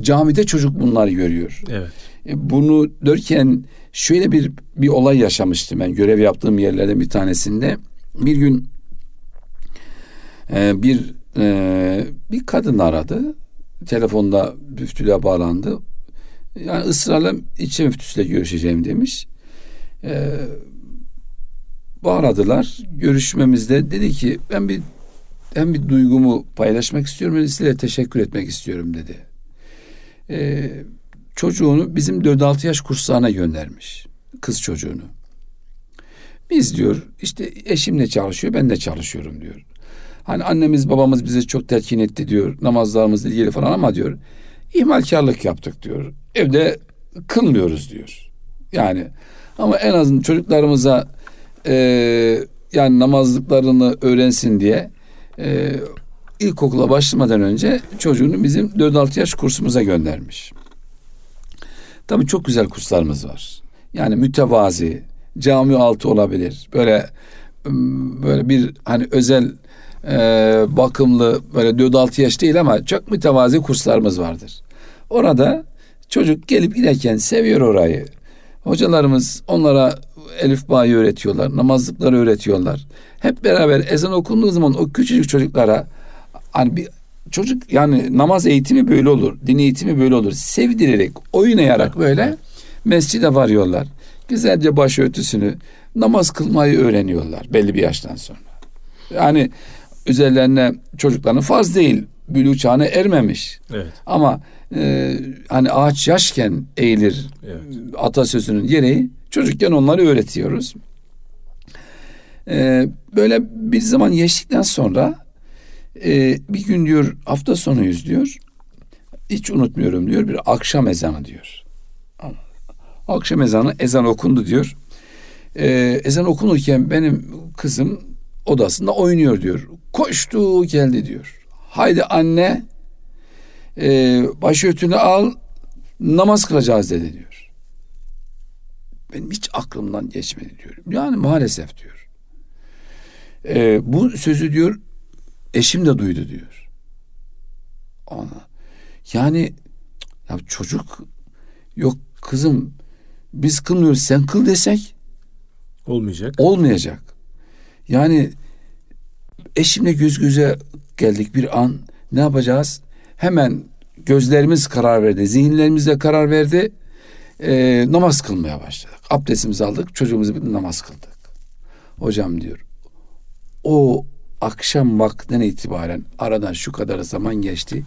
Camide çocuk bunları görüyor. Evet. E, Bunu derken şöyle bir bir olay yaşamıştım ben görev yaptığım yerlerden bir tanesinde. Bir gün e, bir e, bir kadın aradı. Telefonda müftülüğe bağlandı. Yani ısrarla ilçe müftüsüyle görüşeceğim demiş. E, bağladılar. Görüşmemizde dedi ki ben bir hem bir duygumu paylaşmak istiyorum de size teşekkür etmek istiyorum dedi. E, çocuğunu bizim 4-6 yaş kurslarına göndermiş. Kız çocuğunu. Biz diyor işte eşimle çalışıyor ben de çalışıyorum diyor. Hani annemiz babamız bize çok telkin etti diyor namazlarımızla ilgili falan ama diyor ihmalkarlık yaptık diyor. Evde kılmıyoruz diyor. Yani ama en azından çocuklarımıza e, yani namazlıklarını öğrensin diye e, ilkokula başlamadan önce çocuğunu bizim 4-6 yaş kursumuza göndermiş. Tabii çok güzel kurslarımız var. Yani mütevazi, cami altı olabilir. Böyle böyle bir hani özel e, bakımlı böyle 4-6 yaş değil ama çok mütevazi kurslarımız vardır. Orada çocuk gelip giderken seviyor orayı. Hocalarımız onlara elif bağ'ı öğretiyorlar, namazlıkları öğretiyorlar. Hep beraber ezan okunduğu zaman o küçücük çocuklara hani bir çocuk yani namaz eğitimi böyle olur, din eğitimi böyle olur. Sevdirerek, oynayarak böyle mescide varıyorlar. Güzelce başörtüsünü, namaz kılmayı öğreniyorlar belli bir yaştan sonra. Yani üzerlerine çocukların farz değil, bülü çağına ermemiş. Evet. Ama e, hani ağaç yaşken eğilir Evet. atasözünün gereği çocukken onları öğretiyoruz. E, böyle bir zaman geçtikten sonra e, bir gün diyor hafta sonuyuz diyor. Hiç unutmuyorum diyor bir akşam ezanı diyor. Akşam ezanı ezan okundu diyor. E, ezan okunurken benim kızım odasında oynuyor diyor. Koştu geldi diyor. Haydi anne e, başörtünü al namaz kılacağız dedi diyor. Benim hiç aklımdan geçmedi diyor. Yani maalesef diyor. E, bu sözü diyor eşim de duydu diyor. Ona. Yani ya çocuk yok kızım biz kılmıyoruz sen kıl desek Olmayacak. Olmayacak. Yani eşimle göz göze geldik bir an. Ne yapacağız? Hemen gözlerimiz karar verdi. Zihinlerimiz de karar verdi. Ee, namaz kılmaya başladık. Abdestimizi aldık. Çocuğumuzu bir namaz kıldık. Hocam diyor. O akşam vaktine itibaren aradan şu kadar zaman geçti.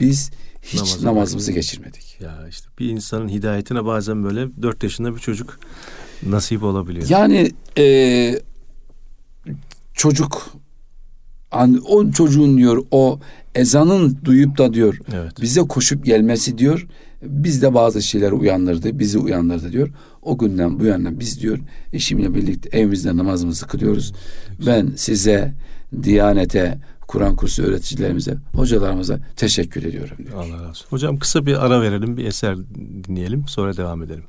Biz hiç Namaza namazımızı geçirmedik. Ya işte bir insanın hidayetine bazen böyle dört yaşında bir çocuk nasip olabiliyor. Yani e, çocuk an, o çocuğun diyor o ezanın duyup da diyor Evet. bize koşup gelmesi diyor bizde bazı şeyler uyandırdı bizi uyandırdı diyor. O günden bu yana biz diyor eşimle birlikte evimizde namazımızı kılıyoruz. Ben size Diyanete, Kur'an kursu öğreticilerimize, hocalarımıza teşekkür ediyorum diyor. Allah razı olsun. Hocam kısa bir ara verelim, bir eser dinleyelim, sonra devam edelim.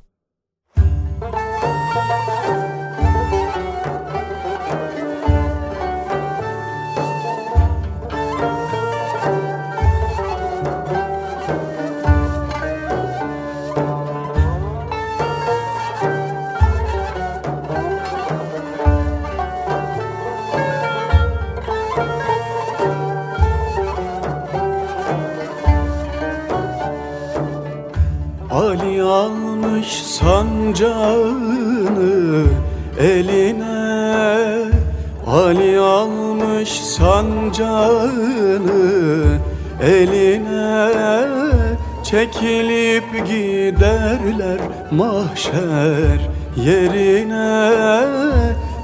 Sancağını eline Ali almış sancağını eline. Çekilip giderler mahşer yerine.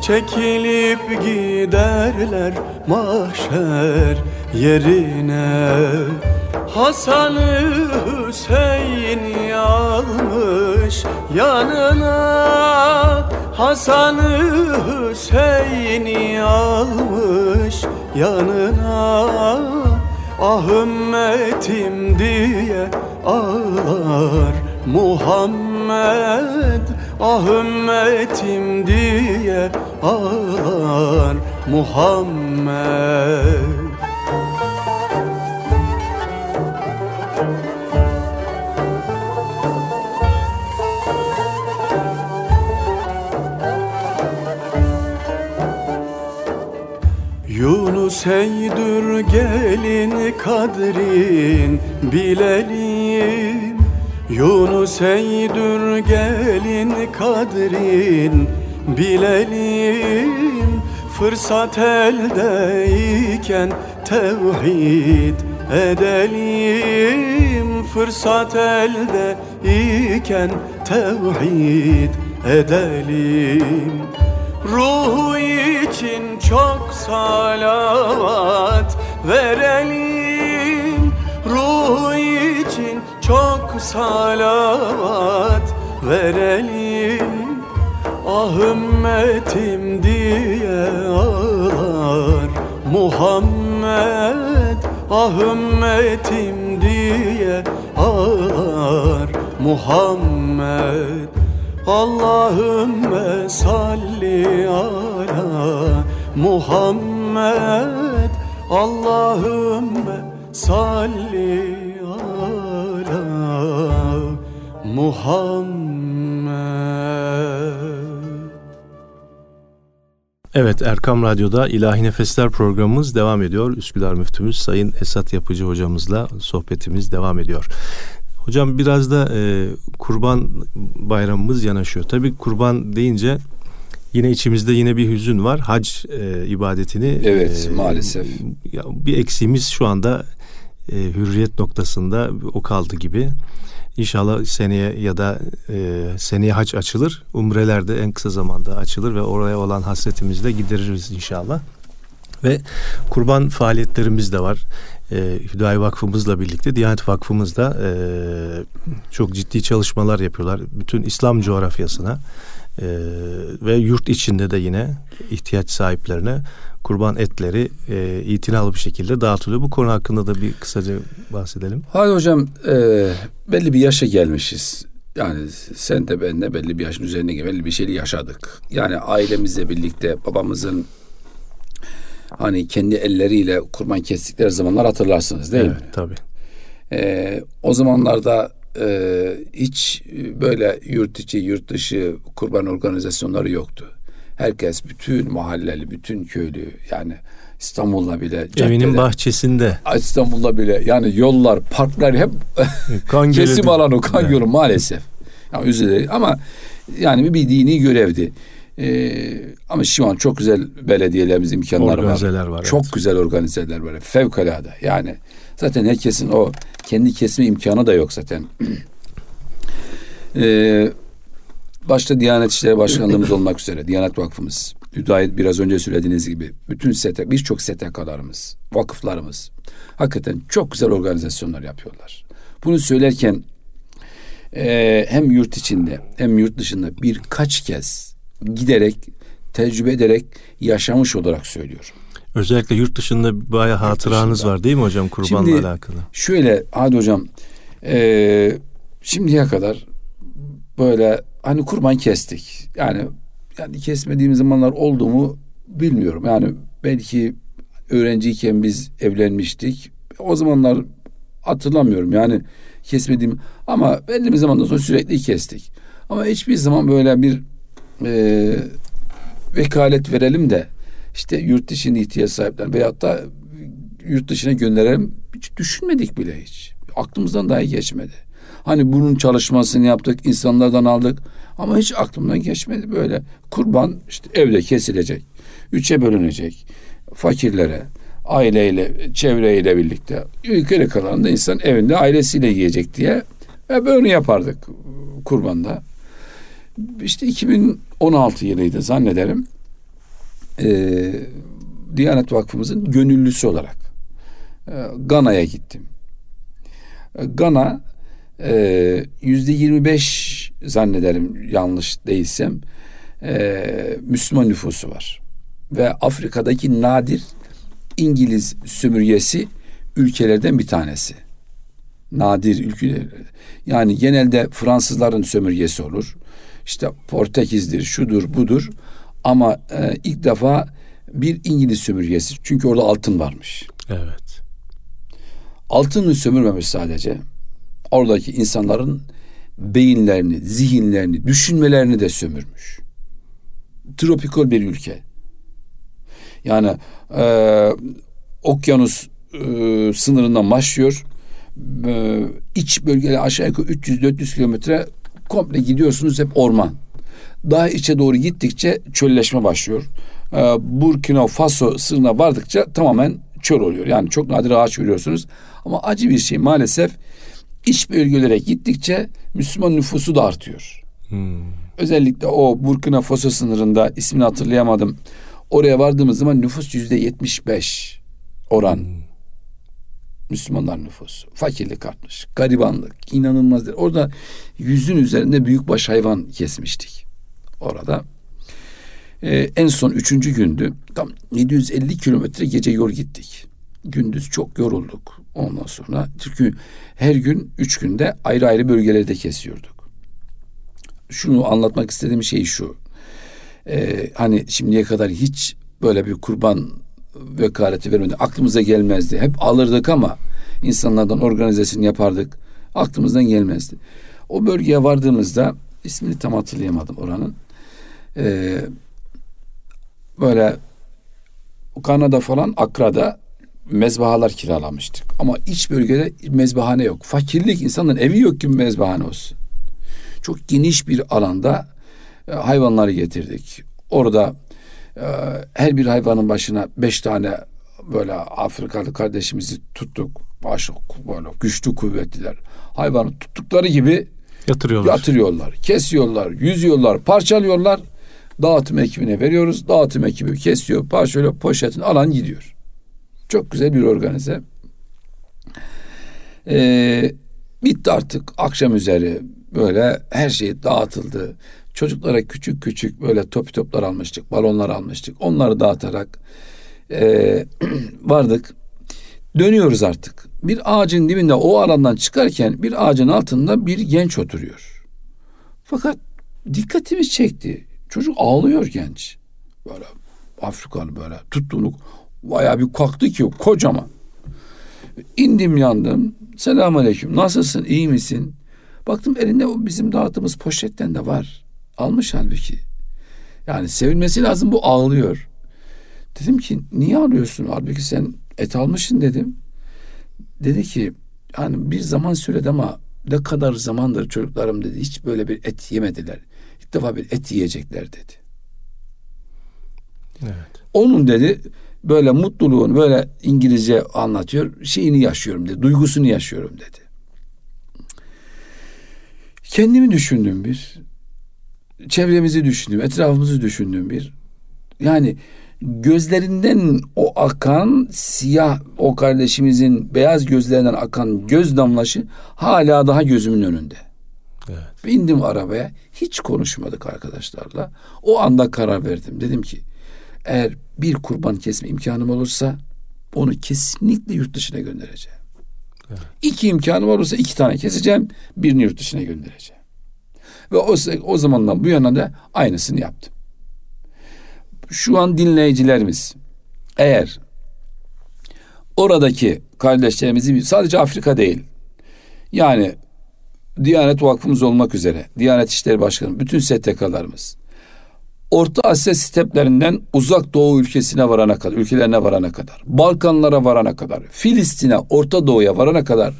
Çekilip giderler mahşer yerine. Hasan'ı Hüseyin almış yanına Hasan'ı Hüseyin almış yanına. Ah ümmetim diye ağlar Muhammed. Ah ümmetim diye ağlar Muhammed Yunus eydür gelin kadrin bilelim Yunus eydür gelin kadrin bilelim Fırsat eldeyken tevhid edelim. Fırsat elde iken tevhid edelim Ruhu için çok salavat verelim. Ruhu için çok salavat verelim. Ah ümmetim diye ağlar Muhammed. Ah ümmetim diye ağlar Muhammed Allahümme salli ala Muhammed Allahümme salli ala Muhammed Evet Erkam Radyo'da İlahi Nefesler programımız devam ediyor. Üsküdar Müftümüz Sayın Esat Yapıcı hocamızla sohbetimiz devam ediyor. Hocam biraz da e, kurban bayramımız yanaşıyor. Tabii kurban deyince yine içimizde yine bir hüzün var. Hac e, ibadetini Evet, maalesef. ya bir eksiğimiz şu anda e, hürriyet noktasında o kaldı gibi. İnşallah seneye ya da e, seneye hac açılır. Umreler de en kısa zamanda açılır ve oraya olan hasretimizi de gideririz inşallah. Ve kurban faaliyetlerimiz de var. E, Hüdayi Vakfımızla birlikte Diyanet Vakfımız da e, çok ciddi çalışmalar yapıyorlar. Bütün İslam coğrafyasına e, ve yurt içinde de yine ihtiyaç sahiplerine kurban etleri e, itinalı bir şekilde dağıtılıyor. Bu konu hakkında da bir kısaca bahsedelim. Hadi hocam e, belli bir yaşa gelmişiz. Yani sen de ben de belli bir yaşın üzerine belli bir şeyi yaşadık. Yani ailemizle birlikte babamızın hani kendi elleriyle kurban kestikleri zamanlar hatırlarsınız değil evet, mi? Tabii. E, o zamanlarda e, hiç böyle yurt içi yurt dışı kurban organizasyonları yoktu. Herkes bütün mahalleli, bütün köylü yani İstanbul'da bile caddede, Evinin bahçesinde. İstanbul'da bile yani yollar, parklar hep Kan kesim alanı, kan Evet. yolu maalesef. Yani üzülerek ama yani bir dini görevdi. Ee, ama şu an çok güzel belediyelerimiz imkanları Organizeler var. var, Çok evet. güzel organizeler var. Fevkalade. Yani zaten herkesin o kendi kesme imkanı da yok zaten. Ee, başta Diyanet İşleri Başkanlığımız olmak üzere Diyanet Vakfımız, Hüdayet biraz önce söylediğiniz gibi bütün STK, birçok STK'larımız, vakıflarımız hakikaten çok güzel organizasyonlar yapıyorlar. Bunu söylerken e, hem yurt içinde hem yurt dışında birkaç kez giderek, tecrübe ederek yaşamış olarak söylüyorum. Özellikle yurt dışında bayağı hatıranız dışında. var değil mi hocam kurbanla Şimdi- alakalı? Şöyle hadi hocam e, şimdiye kadar böyle hani kurban kestik. Yani yani kesmediğim zamanlar oldu mu bilmiyorum. Yani belki öğrenciyken biz evlenmiştik. O zamanlar hatırlamıyorum. Yani kesmediğim ama belli bir zamandan sonra sürekli kestik. Ama hiçbir zaman böyle bir e, vekalet verelim de işte yurt dışında ihtiyaç sahipler veyahut da yurt dışına gönderelim hiç düşünmedik bile hiç. Aklımızdan dahi geçmedi. Hani bunun çalışmasını yaptık, insanlardan aldık ama hiç aklımdan geçmedi böyle. Kurban işte evde kesilecek, üçe bölünecek, fakirlere, aileyle, çevreyle birlikte. Geri kalan da insan evinde ailesiyle yiyecek diye ve böyle yapardık kurbanda. İşte 2016 yılıydı zannederim. Ee, Diyanet Vakfımızın gönüllüsü olarak e, Gana'ya gittim. E, Gana e, yüzde 25 zannederim yanlış değilsem e, Müslüman nüfusu var. Ve Afrika'daki nadir İngiliz sömürgesi ülkelerden bir tanesi. Nadir ülkeler. Yani genelde Fransızların sömürgesi olur. İşte Portekiz'dir, şudur, budur. Ama e, ilk defa bir İngiliz sömürgesi. Çünkü orada altın varmış. Evet. Altını sömürmemiş sadece. Oradaki insanların beyinlerini, zihinlerini, düşünmelerini de sömürmüş. Tropikal bir ülke. Yani e, okyanus e, sınırından başlıyor. E, iç bölgeler aşağı yukarı 300-400 kilometre komple gidiyorsunuz hep orman. Daha içe doğru gittikçe çölleşme başlıyor. E, Burkina Faso sınırına vardıkça tamamen çöl oluyor. Yani çok nadir ağaç görüyorsunuz. Ama acı bir şey maalesef iç bölgelere gittikçe Müslüman nüfusu da artıyor. Hmm. Özellikle o Burkina Faso sınırında ismini hatırlayamadım. Oraya vardığımız zaman nüfus yüzde yetmiş beş oran. Müslümanlar nüfusu. Fakirlik artmış. Garibanlık. inanılmaz. Orada yüzün üzerinde büyükbaş hayvan kesmiştik. Orada. Ee, en son üçüncü gündü. Tam 750 kilometre gece yol gittik. Gündüz çok yorulduk. Ondan sonra çünkü her gün üç günde ayrı ayrı bölgelerde kesiyorduk. Şunu anlatmak istediğim şey şu. Ee, hani şimdiye kadar hiç böyle bir kurban vekaleti vermedi. Aklımıza gelmezdi. Hep alırdık ama insanlardan organizasyon yapardık. Aklımızdan gelmezdi. O bölgeye vardığımızda ismini tam hatırlayamadım oranın. Ee, böyle Kanada falan Akra'da mezbahalar kiralamıştık. Ama iç bölgede mezbahane yok. Fakirlik insanların evi yok ki mezbahane olsun. Çok geniş bir alanda e, hayvanları getirdik. Orada e, her bir hayvanın başına beş tane böyle Afrikalı kardeşimizi tuttuk. Başı böyle güçlü kuvvetliler. Hayvanı tuttukları gibi Yatırıyorlar. yatırıyorlar, kesiyorlar, yüzüyorlar, parçalıyorlar. Dağıtım ekibine veriyoruz. Dağıtım ekibi kesiyor, parçalıyor, poşetini alan gidiyor. Çok güzel bir organize. Ee, bitti artık akşam üzeri böyle her şey dağıtıldı. Çocuklara küçük küçük böyle top toplar almıştık, balonlar almıştık. Onları dağıtarak ee, vardık. Dönüyoruz artık. Bir ağacın dibinde o alandan çıkarken bir ağacın altında bir genç oturuyor. Fakat dikkatimiz çekti. Çocuk ağlıyor genç. Böyle Afrikalı böyle tuttuğunu bayağı bir kalktı ki kocaman. İndim yandım. Selamun aleyküm. Nasılsın? iyi misin? Baktım elinde bizim dağıttığımız poşetten de var. Almış halbuki. Yani sevilmesi lazım bu ağlıyor. Dedim ki niye ağlıyorsun? Halbuki sen et almışsın dedim. Dedi ki yani bir zaman sürede ama ne kadar zamandır çocuklarım dedi hiç böyle bir et yemediler. İlk defa bir et yiyecekler dedi. Evet. Onun dedi böyle mutluluğunu böyle İngilizce anlatıyor. Şeyini yaşıyorum dedi. Duygusunu yaşıyorum dedi. Kendimi düşündüm bir. Çevremizi düşündüm. Etrafımızı düşündüm bir. Yani gözlerinden o akan siyah o kardeşimizin beyaz gözlerinden akan göz damlaşı hala daha gözümün önünde. Evet. Bindim arabaya hiç konuşmadık arkadaşlarla. O anda karar verdim. Dedim ki eğer bir kurban kesme imkanım olursa onu kesinlikle yurt dışına göndereceğim. Evet. İki imkanım olursa iki tane keseceğim. Birini yurt dışına göndereceğim. Ve o, o zamandan bu yana da aynısını yaptım. Şu an dinleyicilerimiz eğer oradaki kardeşlerimizi sadece Afrika değil yani Diyanet Vakfımız olmak üzere Diyanet İşleri Başkanı bütün STK'larımız Orta Asya steplerinden uzak doğu ülkesine varana kadar, ülkelerine varana kadar, Balkanlara varana kadar, Filistin'e, Orta Doğu'ya varana kadar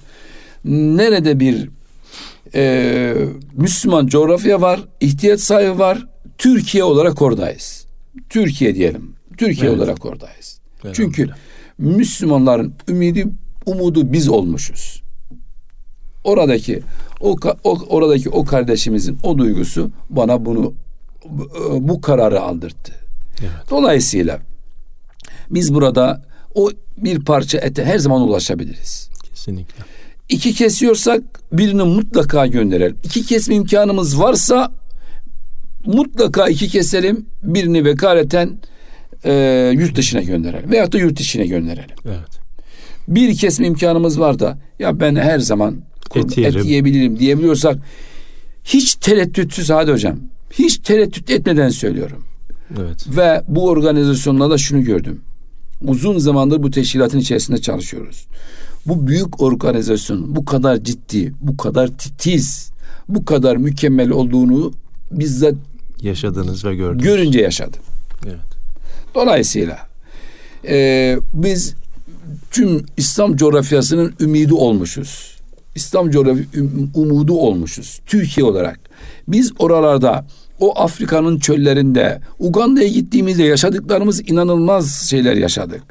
nerede bir e, Müslüman coğrafya var, ihtiyaç sahibi var, Türkiye olarak oradayız. Türkiye diyelim. Türkiye Evet. olarak oradayız. Evet. Çünkü Müslümanların ümidi, umudu biz olmuşuz. Oradaki o, o oradaki o kardeşimizin o duygusu bana bunu bu- bu kararı aldırttı. Evet. Dolayısıyla biz burada o bir parça ete her zaman ulaşabiliriz. Kesinlikle. İki kesiyorsak birini mutlaka gönderelim. İki kesme imkanımız varsa mutlaka iki keselim. Birini vekaleten e, yurt dışına gönderelim. Veyahut da yurt içine gönderelim. Evet. Bir kesme imkanımız var da ya ben her zaman Et et, yerim. yiyebilirim diyebiliyorsak hiç tereddütsüz hadi hocam. Hiç tereddüt etmeden söylüyorum. Evet. Ve bu organizasyonda da şunu gördüm. Uzun zamandır bu teşkilatın içerisinde çalışıyoruz. Bu büyük organizasyon bu kadar ciddi, bu kadar titiz, bu kadar mükemmel olduğunu bizzat Yaşadınız ve gördünüz. görünce yaşadım. Evet. Dolayısıyla e, biz tüm İslam coğrafyasının ümidi olmuşuz. İslam coğrafya umudu olmuşuz. Türkiye olarak. Biz oralarda o Afrika'nın çöllerinde Uganda'ya gittiğimizde yaşadıklarımız inanılmaz şeyler yaşadık.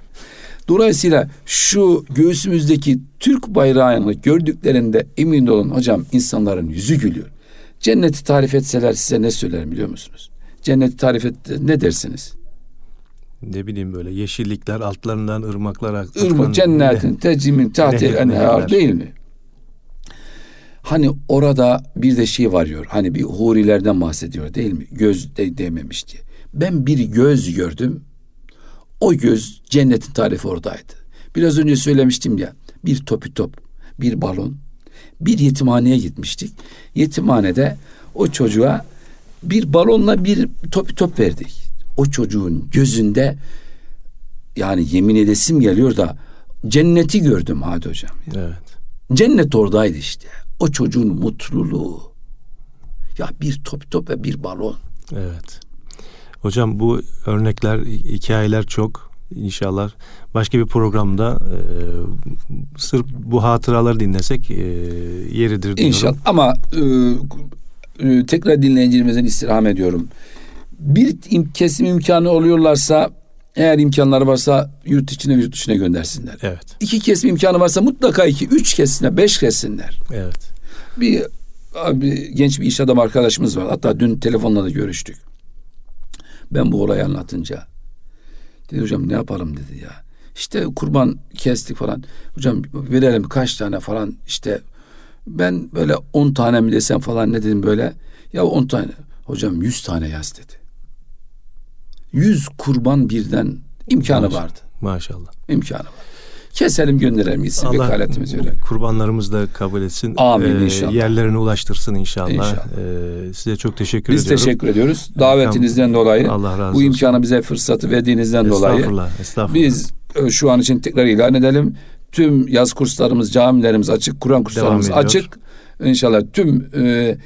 Dolayısıyla şu göğsümüzdeki Türk bayrağını gördüklerinde emin olun hocam insanların yüzü gülüyor. Cenneti tarif etseler size ne söylerim biliyor musunuz? Cenneti tarif et ne dersiniz? Ne bileyim böyle yeşillikler altlarından ırmaklar ak- akan- Irmak cennetin tecimin tahtil enhar değil mi? Hani orada bir de şey varıyor. Hani bir hurilerden bahsediyor değil mi? Göz de dememiş diye. Ben bir göz gördüm. O göz cennetin tarifi oradaydı. Biraz önce söylemiştim ya. Bir topi top, bir balon. Bir yetimhaneye gitmiştik. Yetimhanede o çocuğa bir balonla bir topi top verdik. O çocuğun gözünde yani yemin edesim geliyor da cenneti gördüm hadi hocam. Evet. Cennet oradaydı işte. O çocuğun mutluluğu. Ya bir top top ve bir balon. Evet. Hocam bu örnekler, hikayeler çok. İnşallah başka bir programda e, sırf bu hatıraları dinlesek e, yeridir diyorum. İnşallah. Ama e, e, tekrar dinleyicilerimizden istirham ediyorum. Bir im- kesim imkanı oluyorlarsa eğer imkanları varsa yurt içine yurt dışına göndersinler. Evet. İki kesim imkanı varsa mutlaka iki, üç kessinler, beş kessinler. Evet. Bir abi, genç bir iş adamı arkadaşımız var. Hatta dün telefonla da görüştük. Ben bu olayı anlatınca dedi hocam ne yapalım dedi ya. İşte kurban kestik falan. Hocam verelim kaç tane falan işte ben böyle 10 tane mi desem falan ne dedim böyle. Ya 10 tane. Hocam 100 tane yaz dedi. 100 kurban birden imkanı Maşallah. vardı. Maşallah. İmkanı var. Keselim gönderelim gitsin Allah vekaletimizi verelim. kurbanlarımızı da kabul etsin. Amin Ee, inşallah. Yerlerine ulaştırsın inşallah. İnşallah. Ee, size çok teşekkür Biz ediyorum. teşekkür ediyoruz. Davetinizden dolayı. Allah razı Bu olsun. imkanı bize fırsatı verdiğinizden dolayı. Estağfurullah. Estağfurullah. Biz e, şu an için tekrar ilan edelim. Tüm yaz kurslarımız, camilerimiz açık, Kur'an kurslarımız açık. İnşallah tüm e,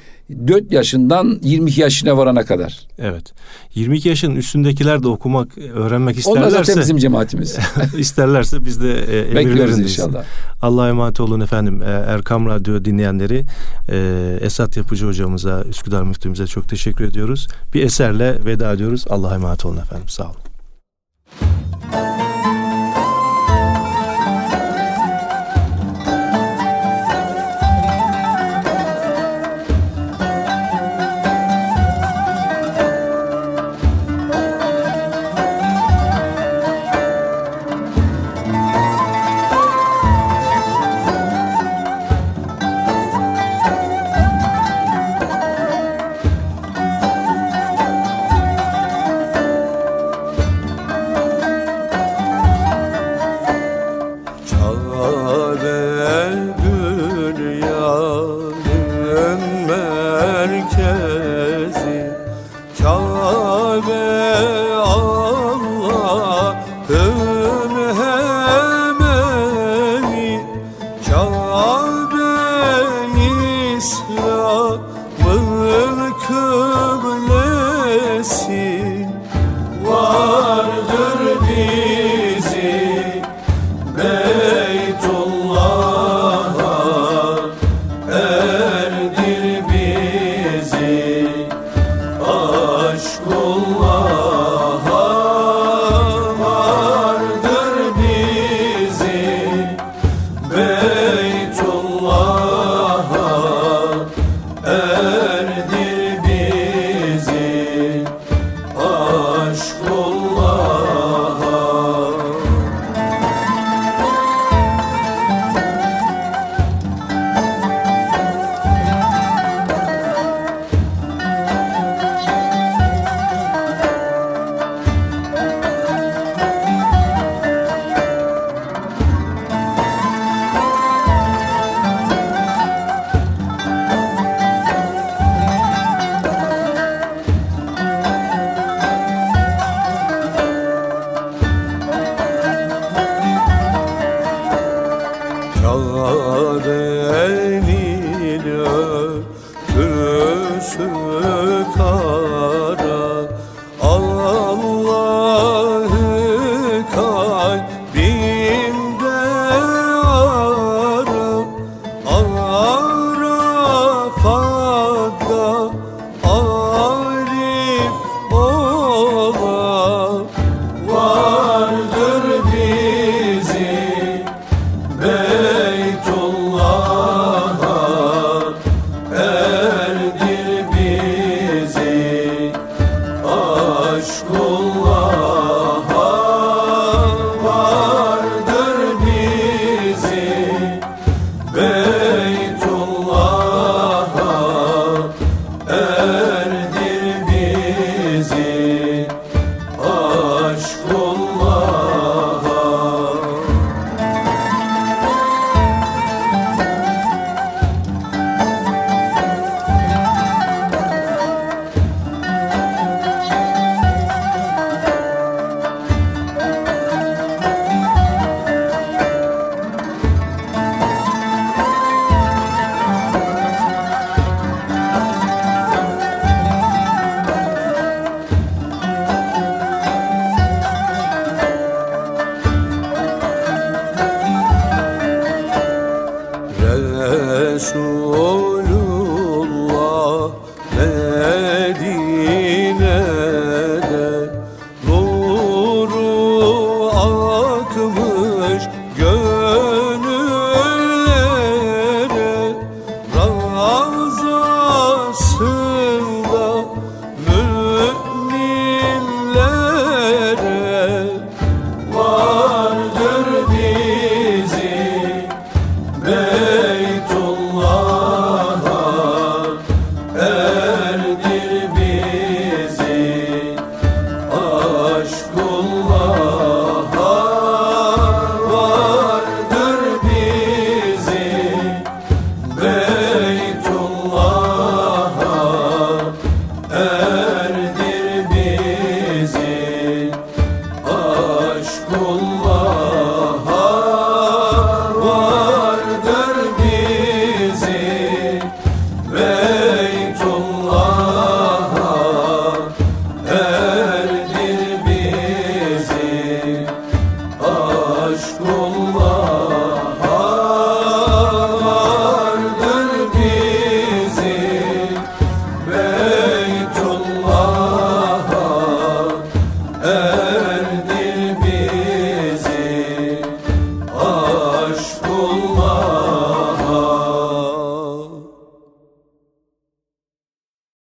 4 yaşından 22 yaşına varana kadar. Evet. 22 yaşın üstündekiler de okumak, öğrenmek isterlerse... Onlar zaten bizim cemaatimiz. isterlerse biz de e, Bekliyoruz inşallah. Allah'a emanet olun efendim. E, Erkam Radyo dinleyenleri e, Esat Yapıcı hocamıza, Üsküdar Müftümüze çok teşekkür ediyoruz. Bir eserle veda ediyoruz. Allah'a emanet olun efendim. Sağ olun.